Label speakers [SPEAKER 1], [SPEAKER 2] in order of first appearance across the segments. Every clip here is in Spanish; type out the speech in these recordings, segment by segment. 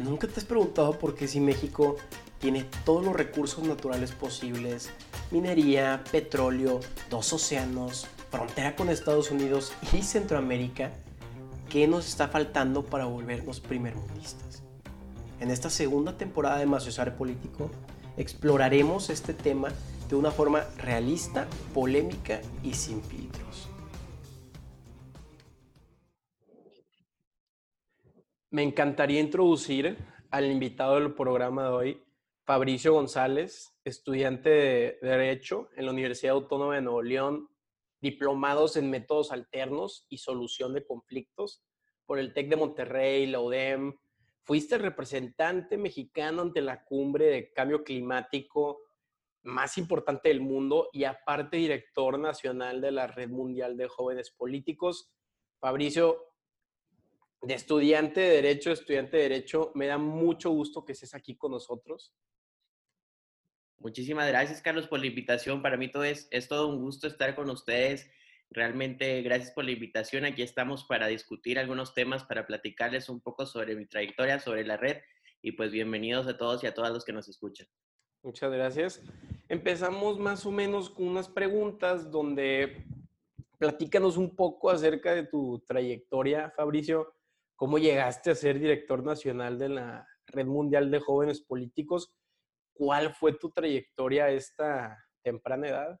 [SPEAKER 1] ¿Nunca te has preguntado por qué si México tiene todos los recursos naturales posibles, minería, petróleo, dos océanos, frontera con Estados Unidos y Centroamérica, qué nos está faltando para volvernos primermundistas? En esta segunda temporada de Maciosar Político exploraremos este tema de una forma realista, polémica y sin filtros. Me encantaría introducir al invitado del programa de hoy, Fabricio González, estudiante de Derecho en la Universidad Autónoma de Nuevo León, diplomados en métodos alternos y solución de conflictos por el TEC de Monterrey, la UDEM. Fuiste representante mexicano ante la cumbre de cambio climático más importante del mundo y aparte director nacional de la Red Mundial de Jóvenes Políticos. Fabricio, de estudiante de Derecho, estudiante de Derecho, me da mucho gusto que estés aquí con nosotros.
[SPEAKER 2] Muchísimas gracias, Carlos, por la invitación. Para mí todo es, es todo un gusto estar con ustedes. Realmente, gracias por la invitación. Aquí estamos para discutir algunos temas, para platicarles un poco sobre mi trayectoria, sobre la red. Y pues bienvenidos a todos y a todas los que nos escuchan.
[SPEAKER 1] Muchas gracias. Empezamos más o menos con unas preguntas donde platícanos un poco acerca de tu trayectoria, Fabricio. ¿Cómo llegaste a ser director nacional de la Red Mundial de Jóvenes Políticos? ¿Cuál fue tu trayectoria a esta temprana edad?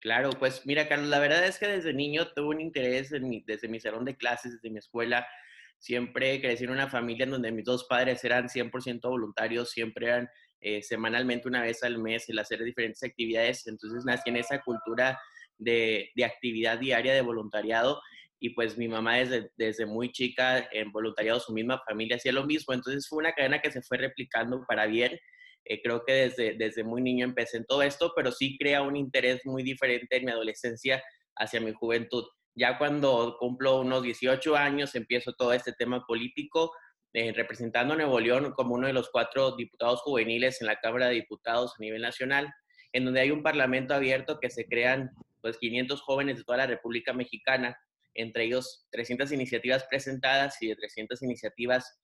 [SPEAKER 2] Claro, pues mira, Carlos, la verdad es que desde niño tuve un interés en desde mi salón de clases, desde mi escuela. Siempre crecí en una familia en donde mis dos padres eran 100% voluntarios, siempre eran eh, semanalmente una vez al mes el hacer diferentes actividades. Entonces nací en esa cultura de, de actividad diaria de voluntariado y pues mi mamá desde, desde muy chica en voluntariado, su misma familia hacía lo mismo, entonces fue una cadena que se fue replicando para bien. Eh, creo que desde, desde muy niño empecé en todo esto, pero sí crea un interés muy diferente en mi adolescencia hacia mi juventud. Ya cuando cumplo unos 18 años empiezo todo este tema político, eh, representando a Nuevo León como uno de los cuatro diputados juveniles en la Cámara de Diputados a nivel nacional, en donde hay un parlamento abierto que se crean pues 500 jóvenes de toda la República Mexicana entre ellos 300 iniciativas presentadas y de 300 iniciativas,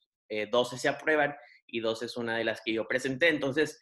[SPEAKER 2] 12 eh, se aprueban y 12 es una de las que yo presenté. Entonces,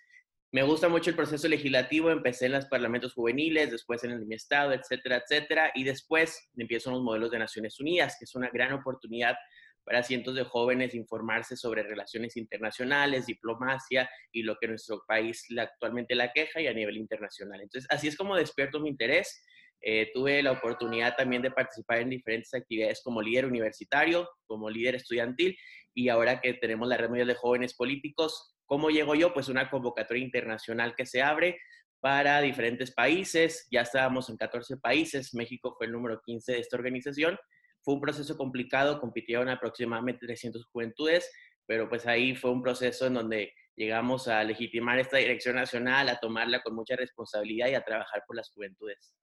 [SPEAKER 2] me gusta mucho el proceso legislativo, empecé en los parlamentos juveniles, después en el mi estado, etcétera, etcétera, y después empiezo en los modelos de Naciones Unidas, que es una gran oportunidad para cientos de jóvenes informarse sobre relaciones internacionales, diplomacia y lo que nuestro país actualmente la queja y a nivel internacional. Entonces, así es como despierto mi interés eh, tuve la oportunidad también de participar en diferentes actividades como líder universitario, como líder estudiantil y ahora que tenemos la red mundial de jóvenes políticos, ¿cómo llego yo? Pues una convocatoria internacional que se abre para diferentes países, ya estábamos en 14 países, México fue el número 15 de esta organización, fue un proceso complicado, compitieron aproximadamente 300 juventudes, pero pues ahí fue un proceso en donde llegamos a legitimar esta dirección nacional, a tomarla con mucha responsabilidad y a trabajar por las juventudes.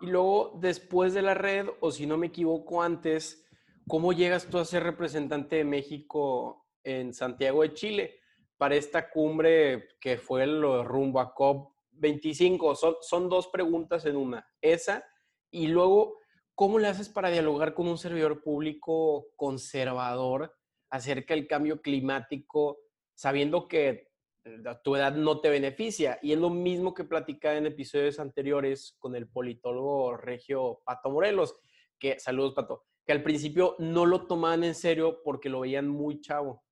[SPEAKER 1] Y luego, después de la red, o si no me equivoco antes, ¿cómo llegas tú a ser representante de México en Santiago de Chile para esta cumbre que fue el rumbo a COP25? Son, son dos preguntas en una. Esa, y luego, ¿cómo le haces para dialogar con un servidor público conservador acerca del cambio climático, sabiendo que tu edad no te beneficia. Y es lo mismo que platicaba en episodios anteriores con el politólogo regio Pato Morelos, que, saludos Pato, que al principio no lo tomaban en serio porque lo veían muy chavo.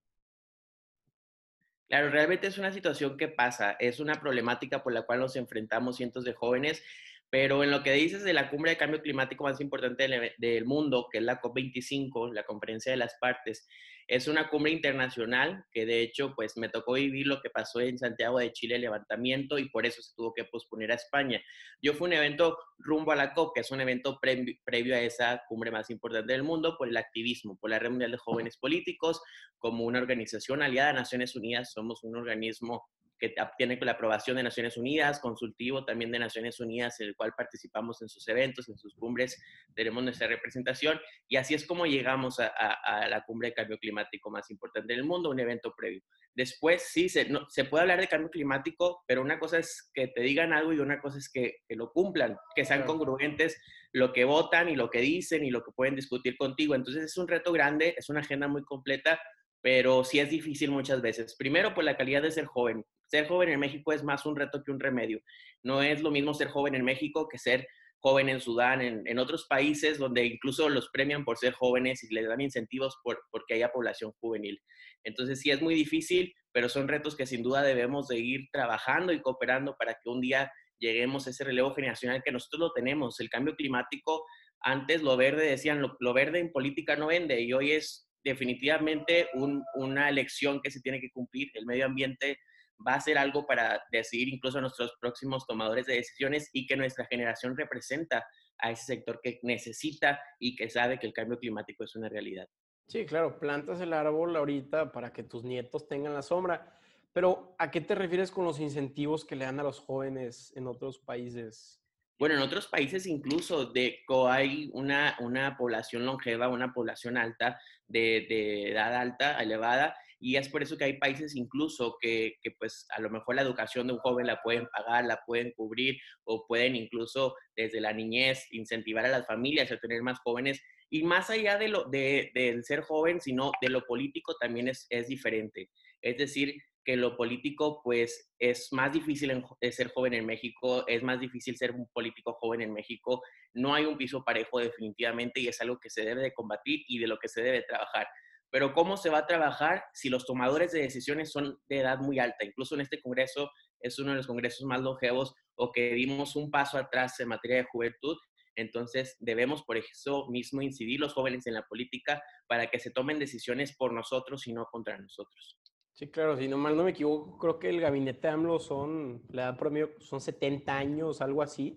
[SPEAKER 2] Claro, realmente es una situación que pasa, es una problemática por la cual nos enfrentamos cientos de jóvenes, pero en lo que dices de la cumbre de cambio climático más importante del, mundo, que es la COP25, la conferencia de las partes, es una cumbre internacional que de hecho pues me tocó vivir lo que pasó en Santiago de Chile, el levantamiento, y por eso se tuvo que posponer a España. Yo fui un evento rumbo a la COP, que es un evento previo a esa cumbre más importante del mundo por el activismo, por la Red Mundial de Jóvenes Políticos, como una organización aliada a Naciones Unidas, somos un organismo que tiene la aprobación de Naciones Unidas, consultivo también de Naciones Unidas, en el cual participamos en sus eventos, en sus cumbres, tenemos nuestra representación y así es como llegamos a, la cumbre de cambio climático más importante del mundo, un evento previo. Después, sí, se, no, se puede hablar de cambio climático, pero una cosa es que te digan algo y una cosa es que, que lo cumplan, que sean congruentes lo que votan y lo que dicen y lo que pueden discutir contigo. Entonces es un reto grande, es una agenda muy completa pero sí es difícil muchas veces. Primero, por la calidad de ser joven. Ser joven en México es más un reto que un remedio. No es lo mismo ser joven en México que ser joven en Sudán, en, otros países donde incluso los premian por ser jóvenes y les dan incentivos por, porque haya población juvenil. Entonces sí es muy difícil, pero son retos que sin duda debemos de ir trabajando y cooperando para que un día lleguemos a ese relevo generacional que nosotros lo tenemos. El cambio climático, antes lo verde decían, lo, verde en política no vende y hoy es definitivamente una elección que se tiene que cumplir. El medio ambiente va a ser algo para decidir incluso a nuestros próximos tomadores de decisiones y que nuestra generación representa a ese sector que necesita y que sabe que el cambio climático es una realidad.
[SPEAKER 1] Sí, claro, plantas el árbol ahorita para que tus nietos tengan la sombra. Pero, ¿a qué te refieres con los incentivos que le dan a los jóvenes en otros países?
[SPEAKER 2] Bueno, en otros países incluso de, hay una, una población longeva, una población alta, de, de edad alta, elevada, y es por eso que hay países incluso que, que, pues a lo mejor la educación de un joven la pueden pagar, la pueden cubrir o pueden incluso desde la niñez incentivar a las familias a tener más jóvenes. Y más allá de lo, de, del ser joven, sino de lo político también es, es diferente. Es decir, que lo político pues es más difícil ser joven en México, es más difícil ser un político joven en México, no hay un piso parejo definitivamente y es algo que se debe de combatir y de lo que se debe trabajar. Pero ¿cómo se va a trabajar si los tomadores de decisiones son de edad muy alta? Incluso en este Congreso es uno de los congresos más longevos o que dimos un paso atrás en materia de juventud. Entonces debemos por eso mismo incidir los jóvenes en la política para que se tomen decisiones por nosotros y no contra nosotros.
[SPEAKER 1] Sí, claro, si no mal no me equivoco, creo que el gabinete AMLO son, la edad promedio son 70 años, algo así.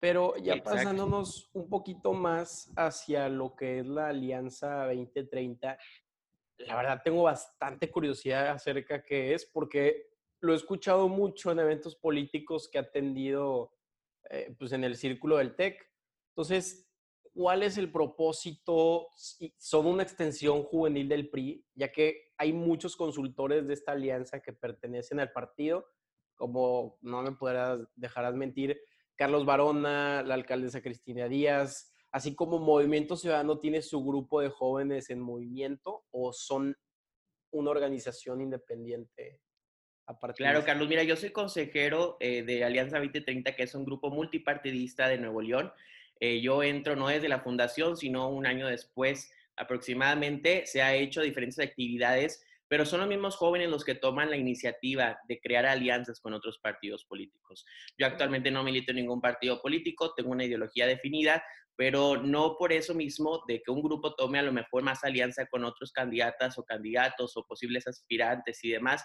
[SPEAKER 1] Pero ya pasándonos un poquito más hacia lo que es la Alianza 2030, la verdad tengo bastante curiosidad acerca de qué es, porque lo he escuchado mucho en eventos políticos que ha atendido eh, pues en el círculo del TEC. Entonces, ¿cuál es el propósito? Son una extensión juvenil del PRI, ya que hay muchos consultores de esta alianza que pertenecen al partido, como no me podrás dejarás mentir, Carlos Barona, la alcaldesa Cristina Díaz, así como Movimiento Ciudadano tiene su grupo de jóvenes en movimiento o son una organización independiente
[SPEAKER 2] Claro, Carlos, mira, yo soy consejero eh, de Alianza 2030, que es un grupo multipartidista de Nuevo León. Eh, yo entro no desde la fundación, sino un año después aproximadamente. Se ha hecho diferentes actividades pero son los mismos jóvenes los que toman la iniciativa de crear alianzas con otros partidos políticos. Yo actualmente no milito en ningún partido político, tengo una ideología definida, pero no por eso mismo de que un grupo tome a lo mejor más alianza con otros candidatas o candidatos o posibles aspirantes y demás.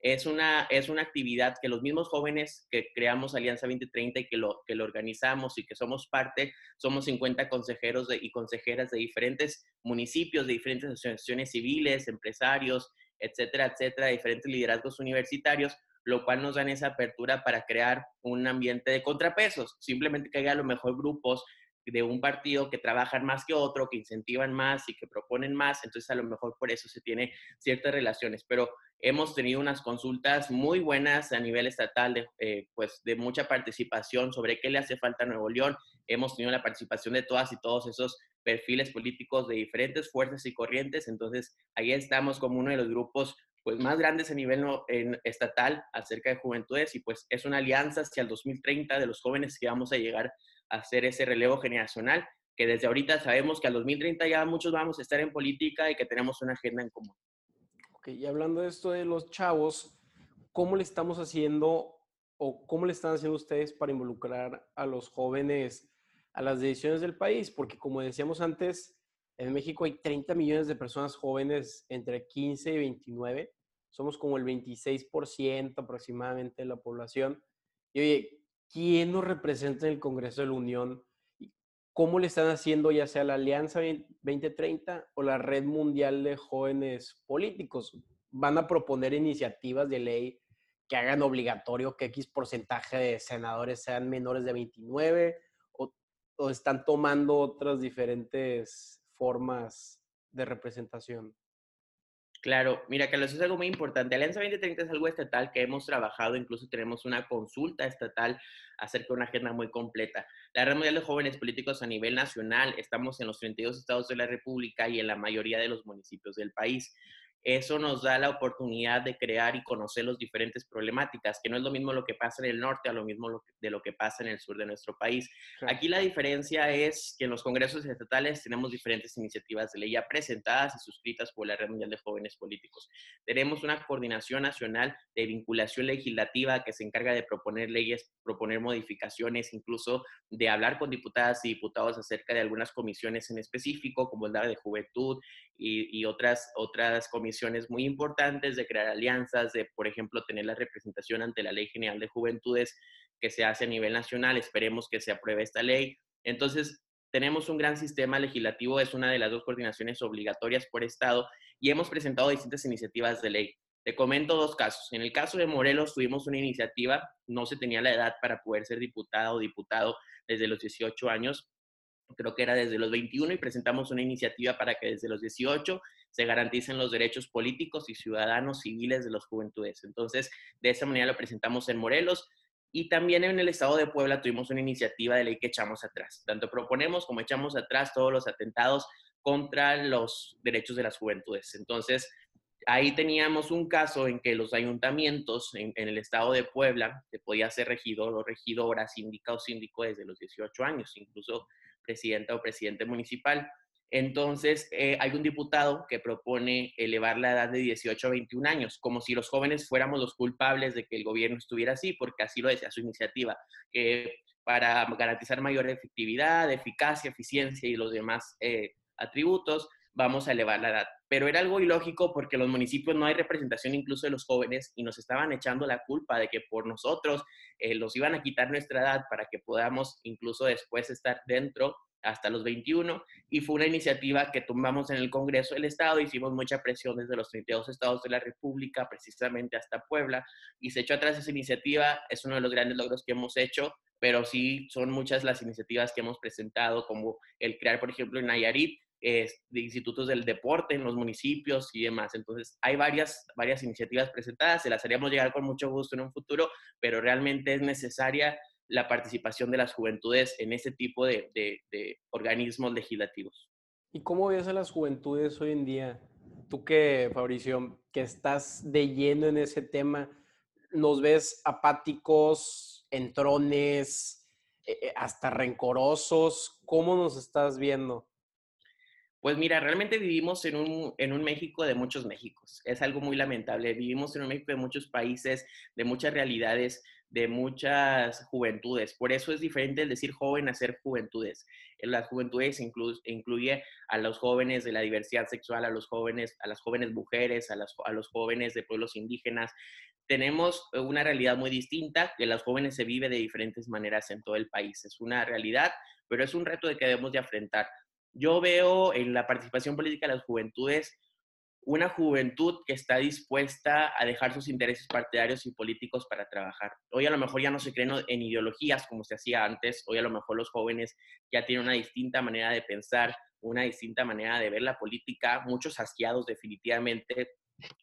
[SPEAKER 2] Es una, es una actividad que los mismos jóvenes que creamos Alianza 2030 y que lo, que lo organizamos y que somos parte, somos 50 consejeros y consejeras de diferentes municipios, de diferentes asociaciones civiles, empresarios, etcétera, etcétera, diferentes liderazgos universitarios, lo cual nos dan esa apertura para crear un ambiente de contrapesos. Simplemente que haya a lo mejor grupos de un partido que trabajan más que otro, que incentivan más y que proponen más, entonces a lo mejor por eso se tiene ciertas relaciones, pero hemos tenido unas consultas muy buenas a nivel estatal, de, eh, pues de mucha participación sobre qué le hace falta a Nuevo León, hemos tenido la participación de todas y todos esos perfiles políticos de diferentes fuerzas y corrientes. Entonces, ahí estamos como uno de los grupos pues, más grandes a nivel estatal acerca de juventudes y pues es una alianza hacia el 2030 de los jóvenes que vamos a llegar a hacer ese relevo generacional, que desde ahorita sabemos que al 2030 ya muchos vamos a estar en política y que tenemos una agenda en común.
[SPEAKER 1] Y hablando de esto de los chavos, ¿cómo le estamos haciendo o cómo le están haciendo ustedes para involucrar a los jóvenes a las decisiones del país, porque como decíamos antes, en México hay 30 millones de personas jóvenes entre 15 y 29, somos como el 26% aproximadamente de la población. Y oye, ¿quién nos representa en el Congreso de la Unión? ¿Cómo le están haciendo ya sea la Alianza 2030 o la Red Mundial de Jóvenes Políticos? ¿Van a proponer iniciativas de ley que hagan obligatorio que X porcentaje de senadores sean menores de 29? o están tomando otras diferentes formas de representación?
[SPEAKER 2] Claro, mira, Carlos, es algo muy importante. Alianza 2030 es algo estatal que hemos trabajado, incluso tenemos una consulta estatal acerca de una agenda muy completa. La Red Mundial de Jóvenes Políticos a nivel nacional, estamos en los 32 estados de la República y en la mayoría de los municipios del país. Eso nos da la oportunidad de crear y conocer las diferentes problemáticas, que no es lo mismo lo que pasa en el norte a lo mismo de lo que pasa en el sur de nuestro país. Aquí la diferencia es que en los congresos estatales tenemos diferentes iniciativas de ley ya presentadas y suscritas por la Red Mundial de Jóvenes Políticos. Tenemos una coordinación nacional de vinculación legislativa que se encarga de proponer leyes, proponer modificaciones, incluso de hablar con diputadas y diputados acerca de algunas comisiones en específico, como el de juventud y, otras, otras comisiones muy importantes de crear alianzas, de, por ejemplo, tener la representación ante la Ley General de Juventudes que se hace a nivel nacional. Esperemos que se apruebe esta ley. Entonces, tenemos un gran sistema legislativo, es una de las dos coordinaciones obligatorias por Estado y hemos presentado distintas iniciativas de ley. Te comento dos casos. En el caso de Morelos tuvimos una iniciativa, no se tenía la edad para poder ser diputado o diputado desde los 18 años, creo que era desde los 21 y presentamos una iniciativa para que desde los 18 se garanticen los derechos políticos y ciudadanos civiles de las juventudes. Entonces, de esa manera lo presentamos en Morelos. Y también en el estado de Puebla tuvimos una iniciativa de ley que echamos atrás. Tanto proponemos como echamos atrás todos los atentados contra los derechos de las juventudes. Entonces, ahí teníamos un caso en que los ayuntamientos en, el estado de Puebla se podía ser regidor o regidora, síndica o síndico desde los 18 años, incluso presidenta o presidente municipal. Entonces, eh, hay un diputado que propone elevar la edad de 18 a 21 años, como si los jóvenes fuéramos los culpables de que el gobierno estuviera así, porque así lo decía su iniciativa, que para garantizar mayor efectividad, eficacia, eficiencia y los demás eh, atributos, vamos a elevar la edad. Pero era algo ilógico porque los municipios no hay representación incluso de los jóvenes y nos estaban echando la culpa de que por nosotros eh, los iban a quitar nuestra edad para que podamos incluso después estar dentro hasta los 21 y fue una iniciativa que tomamos en el Congreso del Estado, hicimos mucha presión desde los 32 estados de la República, precisamente hasta Puebla, y se echó atrás esa iniciativa, es uno de los grandes logros que hemos hecho, pero sí son muchas las iniciativas que hemos presentado, como el crear, por ejemplo, en Nayarit, de institutos del deporte en los municipios y demás. Entonces, hay varias, varias iniciativas presentadas, se las haríamos llegar con mucho gusto en un futuro, pero realmente es necesaria la participación de las juventudes en ese tipo de, organismos legislativos.
[SPEAKER 1] ¿Y cómo ves a las juventudes hoy en día? Tú que, Fabricio, que estás de lleno en ese tema, ¿nos ves apáticos, entrones, eh, eh, hasta rencorosos? ¿Cómo nos estás viendo?
[SPEAKER 2] Pues mira, realmente vivimos en un, en un México de muchos Méxicos. Es algo muy lamentable. Vivimos en un México de muchos países, de muchas realidades, de muchas juventudes. Por eso es diferente el decir joven a ser juventudes. En las juventudes incluye a los jóvenes de la diversidad sexual, a los jóvenes, a las jóvenes mujeres, a, los jóvenes de pueblos indígenas. Tenemos una realidad muy distinta, que las jóvenes se vive de diferentes maneras en todo el país. Es una realidad, pero es un reto que debemos de afrontar. Yo veo en la participación política de las juventudes una juventud que está dispuesta a dejar sus intereses partidarios y políticos para trabajar. Hoy a lo mejor ya no se creen en ideologías como se hacía antes, hoy a lo mejor los jóvenes ya tienen una distinta manera de pensar, una distinta manera de ver la política, muchos asqueados definitivamente,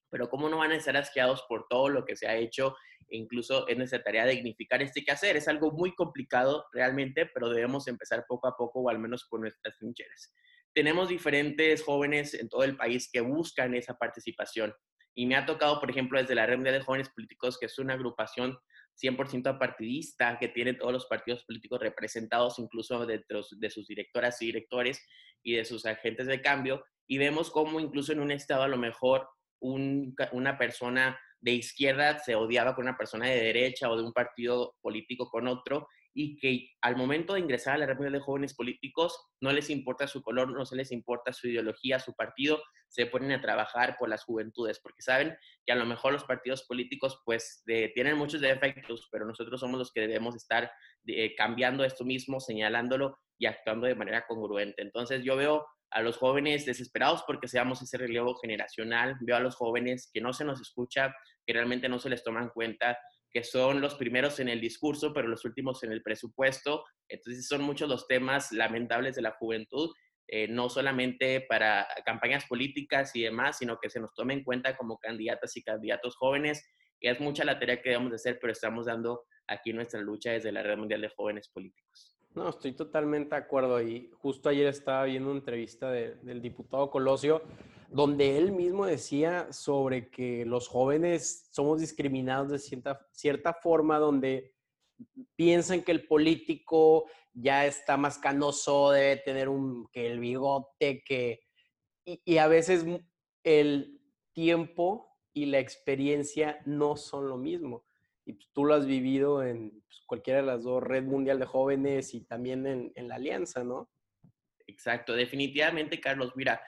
[SPEAKER 2] pero ¿cómo no van a estar asqueados por todo lo que se ha hecho? E incluso es nuestra tarea dignificar este quehacer. Es algo muy complicado realmente, pero debemos empezar poco a poco o al menos por nuestras trincheras. Tenemos diferentes jóvenes en todo el país que buscan esa participación. Y me ha tocado, por ejemplo, desde la Red de Jóvenes Políticos, que es una agrupación 100% apartidista, que tiene todos los partidos políticos representados, incluso dentro de sus directoras y directores y de sus agentes de cambio. Y vemos cómo incluso en un estado a lo mejor una persona de izquierda se odiaba con una persona de derecha o de un partido político con otro y que al momento de ingresar a la República de Jóvenes Políticos no les importa su color, no se les importa su ideología, su partido, se ponen a trabajar por las juventudes, porque saben que a lo mejor los partidos políticos pues tienen muchos defectos, pero nosotros somos los que debemos estar eh, cambiando esto mismo, señalándolo y actuando de manera congruente. Entonces yo veo a los jóvenes desesperados porque seamos ese relevo generacional, veo a los jóvenes que no se nos escucha, que realmente no se les toma en cuenta, que son los primeros en el discurso, pero los últimos en el presupuesto. Entonces son muchos los temas lamentables de la juventud eh, no solamente para campañas políticas y demás, sino que se nos tome en cuenta como candidatas y candidatos jóvenes. Y es mucha la tarea que debemos de hacer, pero estamos dando aquí nuestra lucha desde la Red Mundial de Jóvenes Políticos.
[SPEAKER 1] No, estoy totalmente de acuerdo. Y justo ayer estaba viendo una entrevista del diputado Colosio, donde él mismo decía sobre que los jóvenes somos discriminados de cierta, cierta forma, donde piensan que el político ya está más canoso, debe tener un, que el bigote, que... Y, a veces el tiempo y la experiencia no son lo mismo. Y pues, tú lo has vivido en pues, cualquiera de las dos, Red Mundial de Jóvenes y también en, en la Alianza, ¿no?
[SPEAKER 2] Exacto, definitivamente, Carlos. Mira,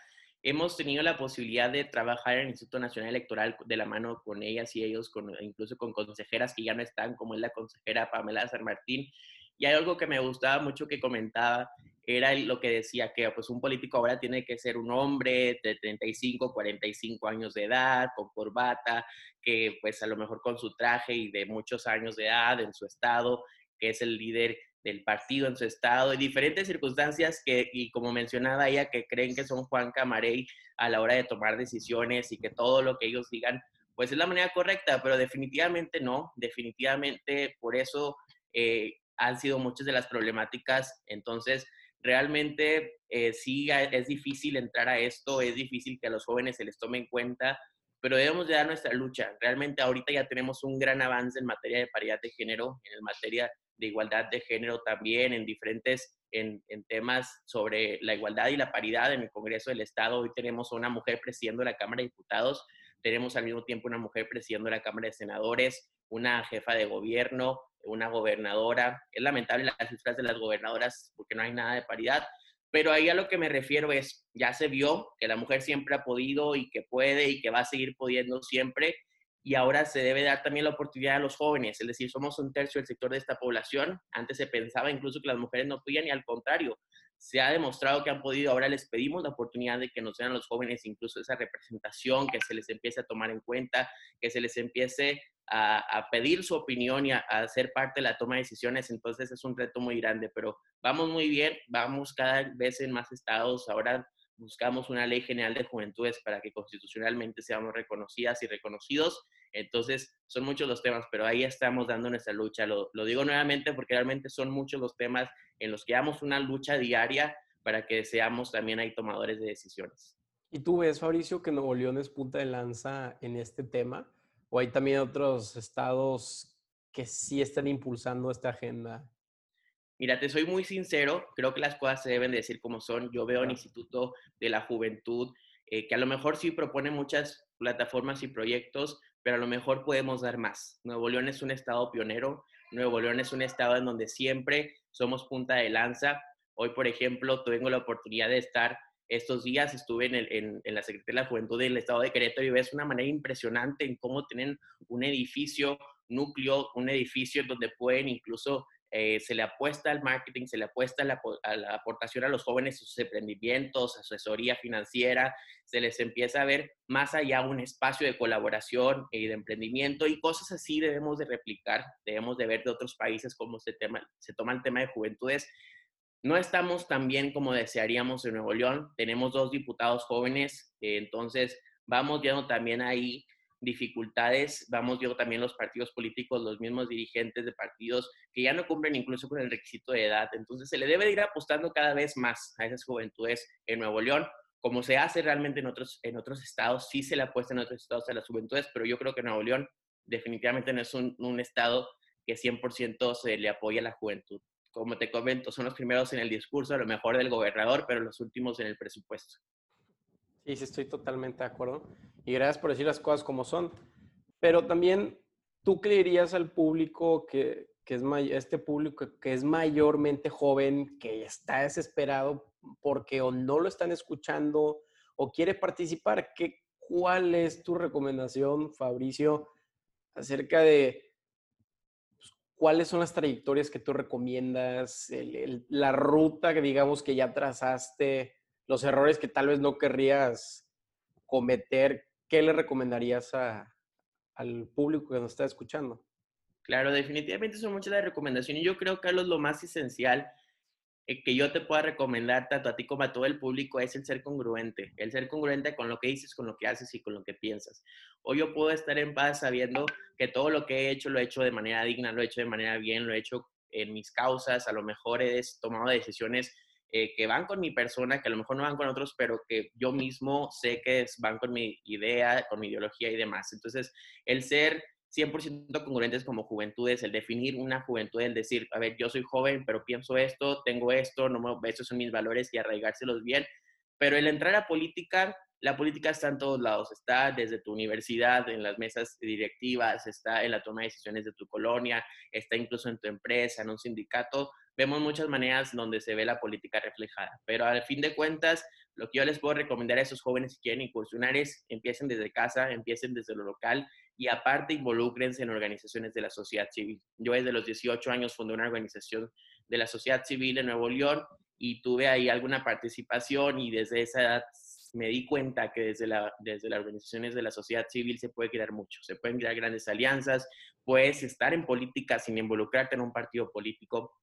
[SPEAKER 2] hemos tenido la posibilidad de trabajar en el Instituto Nacional Electoral de la mano con ellas y ellos, con, incluso con consejeras que ya no están, como es la consejera Pamela San Martín, y hay algo que me gustaba mucho que comentaba, era lo que decía que pues un político ahora tiene que ser un hombre de 35, 45 años de edad, con corbata, que pues a lo mejor con su traje y de muchos años de edad en su estado, que es el líder del partido en su estado, y diferentes circunstancias que, y como mencionaba ella, que creen que son Juan Camarey a la hora de tomar decisiones y que todo lo que ellos digan, pues es la manera correcta, pero definitivamente no, definitivamente por eso eh, han sido muchas de las problemáticas. Entonces, realmente eh, sí es difícil entrar a esto, es difícil que a los jóvenes se les tome en cuenta, pero debemos de dar nuestra lucha. Realmente ahorita ya tenemos un gran avance en materia de paridad de género, en materia de igualdad de género también, en diferentes, en, en, temas sobre la igualdad y la paridad en el Congreso del Estado. Hoy tenemos a una mujer presidiendo la Cámara de Diputados, tenemos al mismo tiempo una mujer presidiendo la Cámara de Senadores, una jefa de gobierno, una gobernadora. Es lamentable las cifras de las gobernadoras porque no hay nada de paridad, pero ahí a lo que me refiero es, ya se vio que la mujer siempre ha podido y que puede y que va a seguir pudiendo siempre, y ahora se debe dar también la oportunidad a los jóvenes, es decir, somos un tercio del sector de esta población. Antes se pensaba incluso que las mujeres no podían y al contrario, se ha demostrado que han podido. Ahora les pedimos la oportunidad de que nos a los jóvenes incluso esa representación, que se les empiece a tomar en cuenta, que se les empiece a, pedir su opinión y a, a, ser parte de la toma de decisiones. Entonces es un reto muy grande, pero vamos muy bien, vamos cada vez en más estados. Ahora buscamos una ley general de juventudes para que constitucionalmente seamos reconocidas y reconocidos. Entonces, son muchos los temas, pero ahí estamos dando nuestra lucha. Lo, digo nuevamente porque realmente son muchos los temas en los que damos una lucha diaria para que seamos también ahí tomadores de decisiones.
[SPEAKER 1] ¿Y tú ves, Fabricio, que Nuevo León es punta de lanza en este tema? ¿O hay también otros estados que sí están impulsando esta agenda?
[SPEAKER 2] Mira, te soy muy sincero, creo que las cosas se deben decir como son. Yo veo el Instituto de la Juventud, eh, que a lo mejor sí propone muchas plataformas y proyectos, pero a lo mejor podemos dar más. Nuevo León es un estado pionero, Nuevo León es un estado en donde siempre somos punta de lanza. Hoy, por ejemplo, tengo la oportunidad de estar estos días, estuve en, la Secretaría de la Juventud del estado de Querétaro y ves una manera impresionante en cómo tienen un edificio núcleo, un edificio donde pueden incluso eh, se le apuesta al marketing, se le apuesta a la, aportación a los jóvenes, sus emprendimientos, asesoría financiera, se les empieza a ver más allá un espacio de colaboración y de emprendimiento y cosas así debemos de replicar, debemos de ver de otros países cómo se toma el tema de juventudes. No estamos tan bien como desearíamos en Nuevo León, tenemos dos diputados jóvenes, eh, entonces vamos viendo también ahí dificultades, vamos yo también los partidos políticos, los mismos dirigentes de partidos que ya no cumplen incluso con el requisito de edad. Entonces se le debe ir apostando cada vez más a esas juventudes en Nuevo León, como se hace realmente en otros, en otros estados, sí se le apuesta en otros estados a las juventudes, pero yo creo que Nuevo León definitivamente no es un, un estado que 100% se le apoya a la juventud. Como te comento, son los primeros en el discurso, a lo mejor del gobernador, pero los últimos en el presupuesto.
[SPEAKER 1] Sí, sí, estoy totalmente de acuerdo. Y gracias por decir las cosas como son. Pero también, ¿tú qué dirías al público que, que es este público que es mayormente joven, que está desesperado porque o no lo están escuchando o quiere participar? ¿Qué, ¿Cuál es tu recomendación, Fabricio, acerca de cuáles son las trayectorias que tú recomiendas, la ruta que digamos que ya trazaste? los errores que tal vez no querrías cometer, ¿qué le recomendarías al público que nos está escuchando?
[SPEAKER 2] Claro, definitivamente son muchas las recomendaciones. Yo creo, Carlos, lo más esencial que yo te pueda recomendar tanto a ti como a todo el público es el ser congruente, el ser congruente con lo que dices, con lo que haces y con lo que piensas. Hoy yo puedo estar en paz sabiendo que todo lo que he hecho lo he hecho de manera digna, lo he hecho de manera bien, lo he hecho en mis causas, a lo mejor he tomado decisiones eh, que van con mi persona, que a lo mejor no van con otros, pero que yo mismo sé que van con mi idea, con mi ideología y demás. Entonces, el ser 100% congruentes como juventudes, el definir una juventud, el decir, a ver, yo soy joven, pero pienso esto, tengo esto, no me, estos son mis valores y arraigárselos bien. Pero el entrar a política, la política está en todos lados, está desde tu universidad, en las mesas directivas, está en la toma de decisiones de tu colonia, está incluso en tu empresa, en un sindicato. Vemos muchas maneras donde se ve la política reflejada, pero al fin de cuentas, lo que yo les puedo recomendar a esos jóvenes que quieren incursionar es empiecen desde casa, empiecen desde lo local y aparte involúcrense en organizaciones de la sociedad civil. Yo desde los 18 años fundé una organización de la sociedad civil en Nuevo León y tuve ahí alguna participación y desde esa edad me di cuenta que desde, la, desde las organizaciones de la sociedad civil se puede crear mucho, se pueden crear grandes alianzas, puedes estar en política sin involucrarte en un partido político.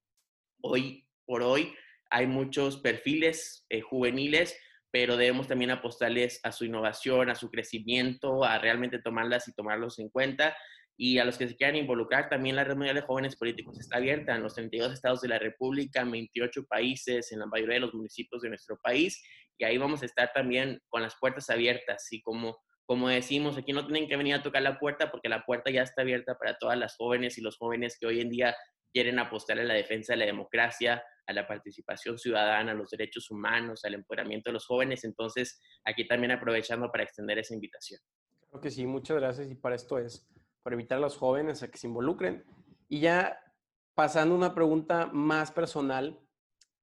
[SPEAKER 2] Hoy por hoy hay muchos perfiles eh, juveniles pero debemos también apostarles a su innovación, a su crecimiento, a realmente tomarlas y tomarlos en cuenta. Y a los que se quieran involucrar, también la Red Mundial de Jóvenes Políticos está abierta en los 32 estados de la República, en 28 países, en la mayoría de los municipios de nuestro país. Y ahí vamos a estar también con las puertas abiertas. Y como, como decimos, aquí no tienen que venir a tocar la puerta porque la puerta ya está abierta para todas las jóvenes y los jóvenes que hoy en día quieren apostar en la defensa de la democracia, a la participación ciudadana, a los derechos humanos, al empoderamiento de los jóvenes. Entonces, aquí también aprovechando para extender esa invitación.
[SPEAKER 1] Creo que sí, muchas gracias. Y para esto es, para invitar a los jóvenes a que se involucren. Y ya pasando a una pregunta más personal,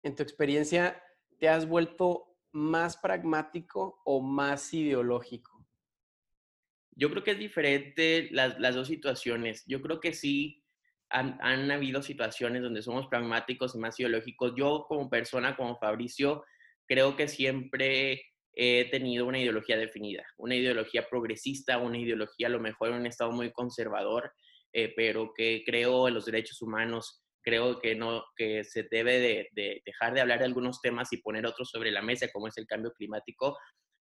[SPEAKER 1] en tu experiencia, ¿te has vuelto más pragmático o más ideológico?
[SPEAKER 2] Yo creo que es diferente las, las dos situaciones. Yo creo que sí, han, habido situaciones donde somos pragmáticos y más ideológicos. Yo como persona, como Fabricio, creo que siempre he tenido una ideología definida, una ideología progresista, una ideología a lo mejor en un estado muy conservador, eh, pero que creo en los derechos humanos, creo que, no, que se debe de, dejar de hablar de algunos temas y poner otros sobre la mesa, como es el cambio climático,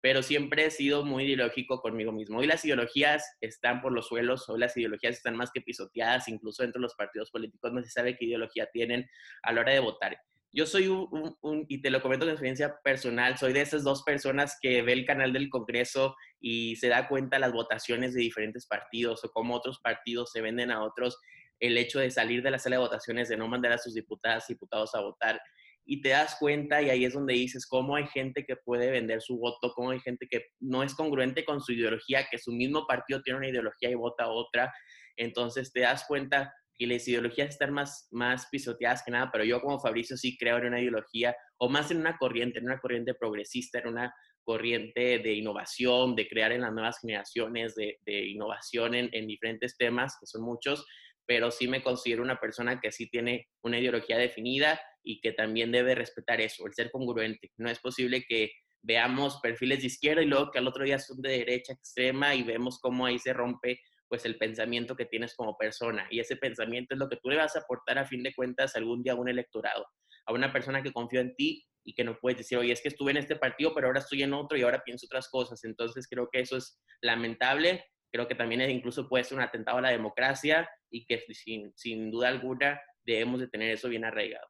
[SPEAKER 2] pero siempre he sido muy ideológico conmigo mismo. Hoy las ideologías están por los suelos, hoy las ideologías están más que pisoteadas, incluso dentro de los partidos políticos no se sabe qué ideología tienen a la hora de votar. Yo soy un, y te lo comento con experiencia personal, soy de esas dos personas que ve el canal del Congreso y se da cuenta las votaciones de diferentes partidos o cómo otros partidos se venden a otros, el hecho de salir de la sala de votaciones, de no mandar a sus diputadas y diputados a votar, y te das cuenta y ahí es donde dices cómo hay gente que puede vender su voto, cómo hay gente que no es congruente con su ideología, que su mismo partido tiene una ideología y vota otra. Entonces te das cuenta que las ideologías están más, más pisoteadas que nada, pero yo como Fabricio sí creo en una ideología o más en una corriente, en una corriente progresista, en una corriente de innovación, de crear en las nuevas generaciones, de, innovación en, en diferentes temas, que son muchos, pero sí me considero una persona que sí tiene una ideología definida y que también debe respetar eso, el ser congruente. No es posible que veamos perfiles de izquierda y luego que al otro día son de derecha extrema y vemos cómo ahí se rompe pues el pensamiento que tienes como persona y ese pensamiento es lo que tú le vas a aportar a fin de cuentas algún día a un electorado, a una persona que confió en ti y que no puedes decir, oye, es que estuve en este partido, pero ahora estoy en otro y ahora pienso otras cosas. Entonces creo que eso es lamentable creo que también incluso puede ser un atentado a la democracia y que sin, sin duda alguna debemos de tener eso bien arraigado.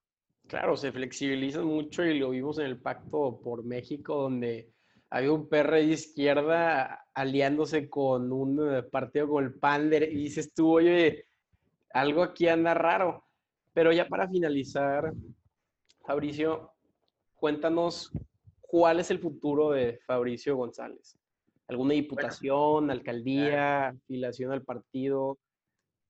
[SPEAKER 1] Claro, se flexibiliza mucho y lo vimos en el Pacto por México, donde había un PR de izquierda aliándose con un eh, partido con el PAN y dices tú, oye, algo aquí anda raro. Pero ya para finalizar, Fabricio, cuéntanos cuál es el futuro de Fabricio González alguna diputación, alcaldía, afiliación al partido.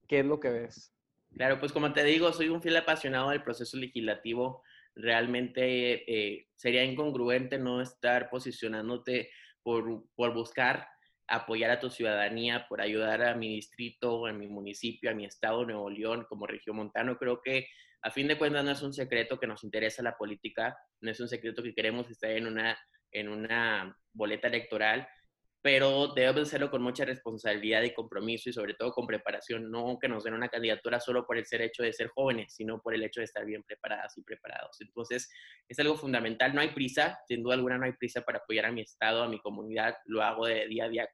[SPEAKER 1] ¿Qué es lo que ves?
[SPEAKER 2] Claro, pues como te digo, soy un fiel apasionado del proceso legislativo. Realmente eh, sería incongruente no estar posicionándote por, por buscar apoyar a tu ciudadanía, por ayudar a mi distrito, a mi municipio, a mi estado, Nuevo León, como región montano. Creo que a fin de cuentas no es un secreto que nos interesa la política, no es un secreto que queremos estar en una, en una boleta electoral pero debe hacerlo con mucha responsabilidad y compromiso y sobre todo con preparación, no que nos den una candidatura solo por el ser hecho de ser jóvenes, sino por el hecho de estar bien preparadas y preparados. Entonces, es algo fundamental, no hay prisa, sin duda alguna no hay prisa para apoyar a mi estado, a mi comunidad, lo hago de día a día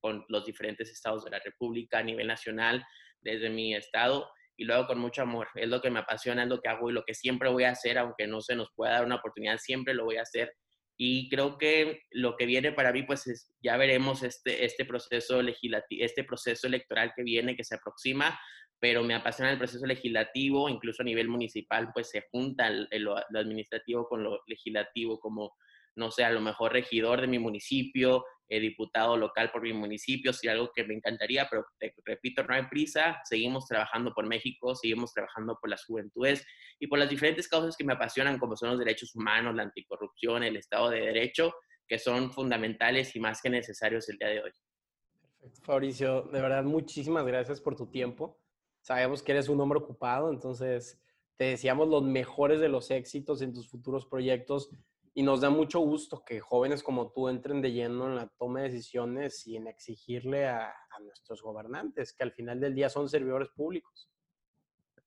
[SPEAKER 2] con los diferentes estados de la República a nivel nacional, desde mi estado, y luego con mucho amor. Es lo que me apasiona, es lo que hago y lo que siempre voy a hacer, aunque no se nos pueda dar una oportunidad, siempre lo voy a hacer y creo que lo que viene para mí, pues es, ya veremos este, este proceso legislativo, este proceso electoral que viene, que se aproxima, pero me apasiona el proceso legislativo, incluso a nivel municipal, pues se junta lo administrativo con lo legislativo, como no sé, a lo mejor regidor de mi municipio, eh, diputado local por mi municipio, si algo que me encantaría, pero te repito, no hay prisa, seguimos trabajando por México, seguimos trabajando por las juventudes y por las diferentes causas que me apasionan, como son los derechos humanos, la anticorrupción, el Estado de Derecho, que son fundamentales y más que necesarios el día de hoy.
[SPEAKER 1] Perfecto, Fabricio, de verdad, muchísimas gracias por tu tiempo. Sabemos que eres un hombre ocupado, entonces te deseamos los mejores de los éxitos en tus futuros proyectos y nos da mucho gusto que jóvenes como tú entren de lleno en la toma de decisiones y en exigirle a, a nuestros gobernantes, que al final del día son servidores públicos.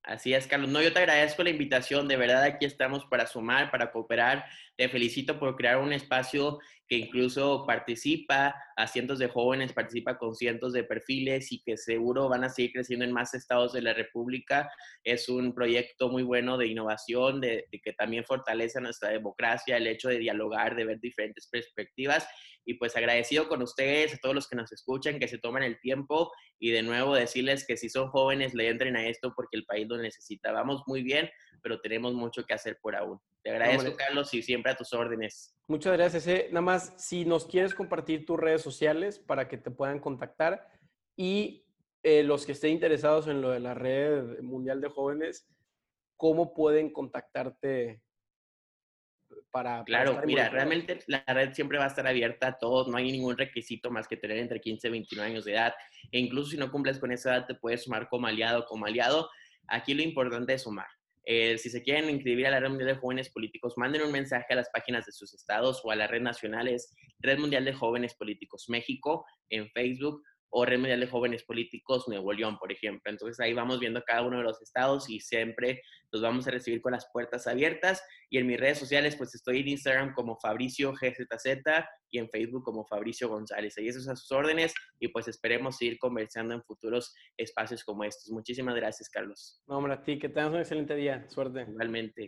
[SPEAKER 2] Así es, Carlos. No, yo te agradezco la invitación. De verdad, aquí estamos para sumar, para cooperar. Te felicito por crear un espacio que incluso participa a cientos de jóvenes, participa con cientos de perfiles y que seguro van a seguir creciendo en más estados de la República. Es un proyecto muy bueno de innovación, de, que también fortalece nuestra democracia, el hecho de dialogar, de ver diferentes perspectivas. Y pues agradecido con ustedes, a todos los que nos escuchan, que se tomen el tiempo y de nuevo decirles que si son jóvenes, le entren a esto porque el país lo necesita. Vamos muy bien, pero tenemos mucho que hacer por aún. Te agradezco, Carlos, y siempre a tus órdenes.
[SPEAKER 1] Muchas gracias. Eh. Nada más, si nos quieres compartir tus redes sociales para que te puedan contactar y eh, los que estén interesados en lo de la red mundial de jóvenes, ¿cómo pueden contactarte para...
[SPEAKER 2] Claro, mira, realmente la red siempre va a estar abierta a todos, no hay ningún requisito más que tener entre 15 y 29 años de edad, e incluso si no cumples con esa edad te puedes sumar como aliado, como aliado. Aquí lo importante es sumar. Eh, si se quieren inscribir a la Red Mundial de Jóvenes Políticos, manden un mensaje a las páginas de sus estados o a la red nacional, es Red Mundial de Jóvenes Políticos México en Facebook o Red Mundial de Jóvenes Políticos Nuevo León, por ejemplo. Entonces ahí vamos viendo cada uno de los estados y siempre los vamos a recibir con las puertas abiertas. Y en mis redes sociales, pues estoy en Instagram como Fabricio GZZ y en Facebook como Fabricio González. Ahí esos a sus órdenes y pues esperemos seguir conversando en futuros espacios como estos. Muchísimas gracias, Carlos.
[SPEAKER 1] No, hombre, a ti, que tengas un excelente día. Suerte.
[SPEAKER 2] Igualmente.